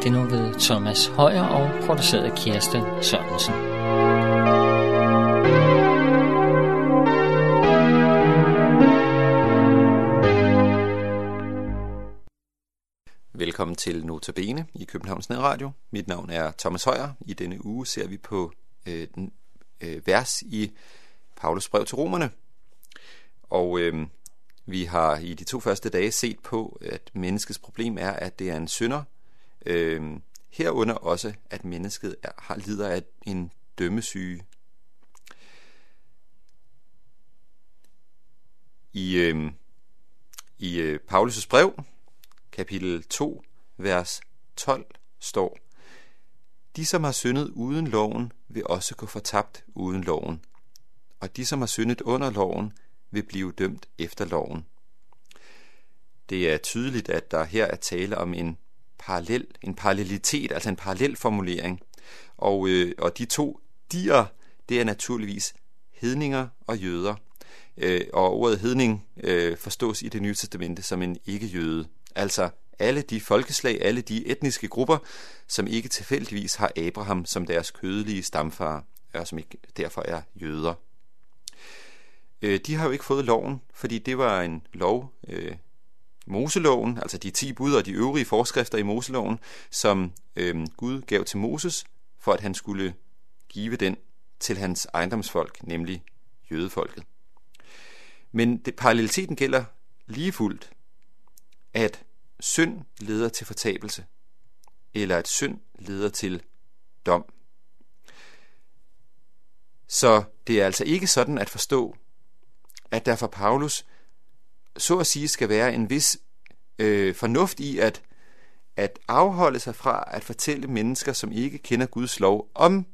er det nu ved Thomas Højer og produceret af Kirsten Sørensen. Velkommen til Notabene i Københavns Nedradio. Mit navn er Thomas Højer. I denne uge ser vi på øh, den, øh, vers i Paulus brev til romerne. Og øh, vi har i de to første dage set på, at menneskets problem er, at det er en synder. Øh, herunder også, at mennesket er, har lider af en dømmesyge. I, øh, i øh, Paulus' brev, kapitel 2, vers 12, står, De, som har syndet uden loven, vil også gå fortabt uden loven. Og de, som har syndet under loven, vil blive dømt efter loven. Det er tydeligt, at der her er tale om en parallel, en parallelitet, altså en parallel formulering. Og, øh, og de to dier, det er naturligvis hedninger og jøder. Øh, og ordet hedning øh, forstås i det nye testamente som en ikke-jøde. Altså alle de folkeslag, alle de etniske grupper, som ikke tilfældigvis har Abraham som deres kødelige stamfar, og som ikke derfor er jøder. Øh, de har jo ikke fået loven, fordi det var en lov, øh, Moseloven, altså de ti bud og de øvrige forskrifter i Moseloven, som øh, Gud gav til Moses, for at han skulle give den til hans ejendomsfolk, nemlig jødefolket. Men det, paralleliteten gælder lige fuldt, at synd leder til fortabelse, eller at synd leder til dom. Så det er altså ikke sådan at forstå, at der for Paulus så at sige skal være en vis øh, fornuft i at, at afholde sig fra at fortælle mennesker, som ikke kender Guds lov, om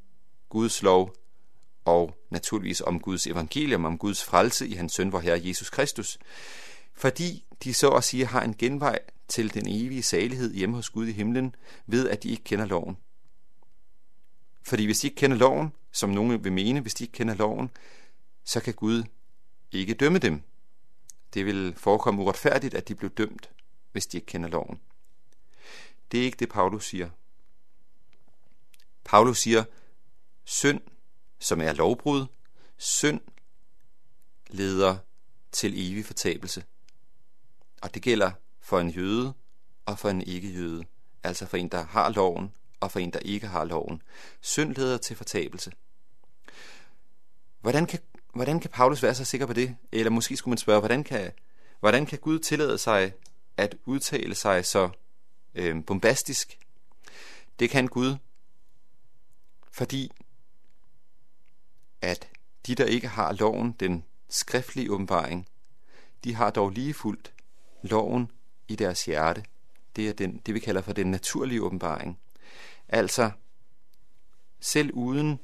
Guds lov og naturligvis om Guds evangelium, om Guds frelse i hans søn, vor Herre Jesus Kristus. Fordi de så at sige har en genvej til den evige salighed hjemme hos Gud i himlen, ved at de ikke kender loven. Fordi hvis de ikke kender loven, som nogen vil mene, hvis de ikke kender loven, så kan Gud ikke dømme dem. Det vil forekomme uretfærdigt, at de blev dømt, hvis de ikke kender loven. Det er ikke det, Paulus siger. Paulus siger, synd, som er lovbrud, synd leder til evig fortabelse. Og det gælder for en jøde og for en ikke-jøde, altså for en, der har loven og for en, der ikke har loven. Synd leder til fortabelse. Hvordan kan hvordan kan Paulus være så sikker på det? Eller måske skulle man spørge, hvordan kan, hvordan kan Gud tillade sig at udtale sig så øh, bombastisk? Det kan Gud, fordi at de, der ikke har loven, den skriftlige åbenbaring, de har dog lige fuldt loven i deres hjerte. Det er den, det, vi kalder for den naturlige åbenbaring. Altså, selv uden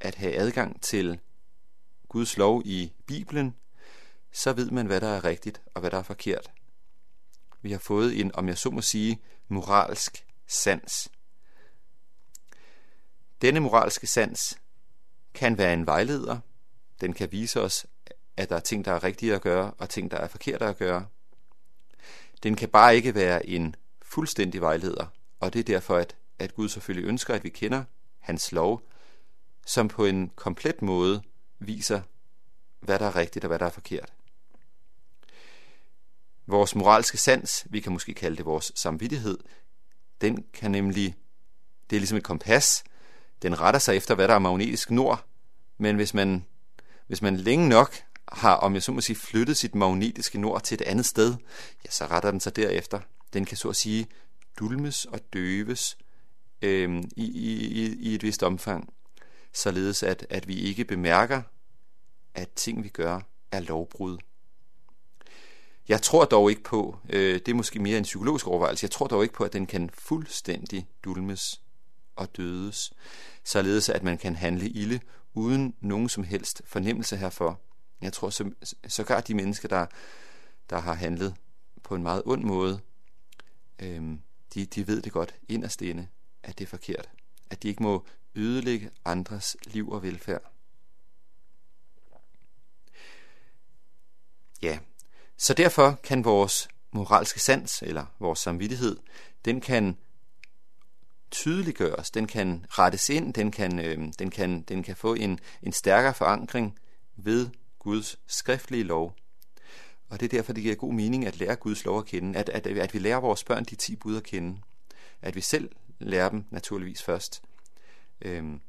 at have adgang til Guds lov i Bibelen, så ved man, hvad der er rigtigt og hvad der er forkert. Vi har fået en, om jeg så må sige, moralsk sans. Denne moralske sans kan være en vejleder. Den kan vise os, at der er ting, der er rigtige at gøre, og ting, der er forkerte at gøre. Den kan bare ikke være en fuldstændig vejleder, og det er derfor, at, at Gud selvfølgelig ønsker, at vi kender hans lov, som på en komplet måde viser, hvad der er rigtigt og hvad der er forkert. Vores moralske sans, vi kan måske kalde det vores samvittighed, den kan nemlig, det er ligesom et kompas, den retter sig efter, hvad der er magnetisk nord, men hvis man, hvis man længe nok har, om jeg så må sige, flyttet sit magnetiske nord til et andet sted, ja, så retter den sig derefter. Den kan så at sige dulmes og døves øh, i, i, i et vist omfang således at, at vi ikke bemærker, at ting vi gør er lovbrud. Jeg tror dog ikke på, øh, det er måske mere en psykologisk overvejelse, jeg tror dog ikke på, at den kan fuldstændig dulmes og dødes, således at man kan handle ilde uden nogen som helst fornemmelse herfor. Jeg tror så, sågar de mennesker, der, der har handlet på en meget ond måde, øh, de, de ved det godt inderst inde, at det er forkert. At de ikke må ødelægge andres liv og velfærd. Ja, så derfor kan vores moralske sans, eller vores samvittighed, den kan tydeliggøres, den kan rettes ind, den kan, øh, den kan, den kan få en, en stærkere forankring ved Guds skriftlige lov. Og det er derfor, det giver god mening at lære Guds lov at kende, at, at, at vi lærer vores børn de ti bud at kende. At vi selv lærer dem naturligvis først. Øhm.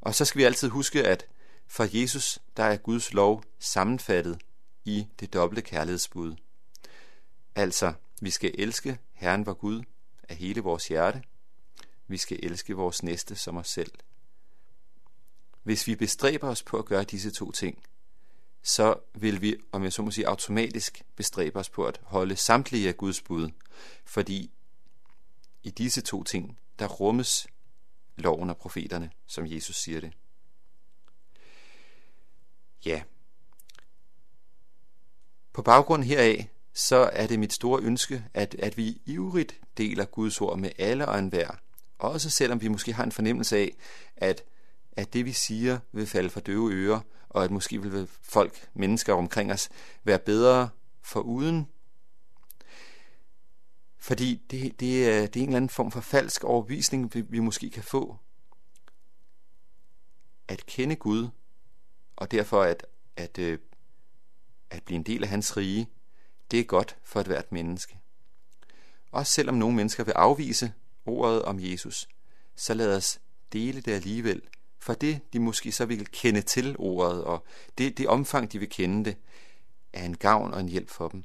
Og så skal vi altid huske, at for Jesus, der er Guds lov sammenfattet i det dobbelte kærlighedsbud. Altså, vi skal elske Herren vor Gud af hele vores hjerte. Vi skal elske vores næste som os selv. Hvis vi bestræber os på at gøre disse to ting, så vil vi, om jeg så må sige, automatisk bestræbe os på at holde samtlige af Guds bud, fordi i disse to ting, der rummes loven og profeterne, som Jesus siger det. Ja. På baggrund heraf, så er det mit store ønske, at, at vi ivrigt deler Guds ord med alle og enhver. Også selvom vi måske har en fornemmelse af, at, at det vi siger vil falde for døve ører, og at måske vil folk, mennesker omkring os, være bedre for uden. Fordi det, det, er, det er en eller anden form for falsk overbevisning, vi, vi måske kan få. At kende Gud, og derfor at, at, øh, at blive en del af hans rige, det er godt for et hvert menneske. Også selvom nogle mennesker vil afvise ordet om Jesus, så lad os dele det alligevel, for det de måske så vil kende til ordet, og det, det omfang de vil kende det, er en gavn og en hjælp for dem.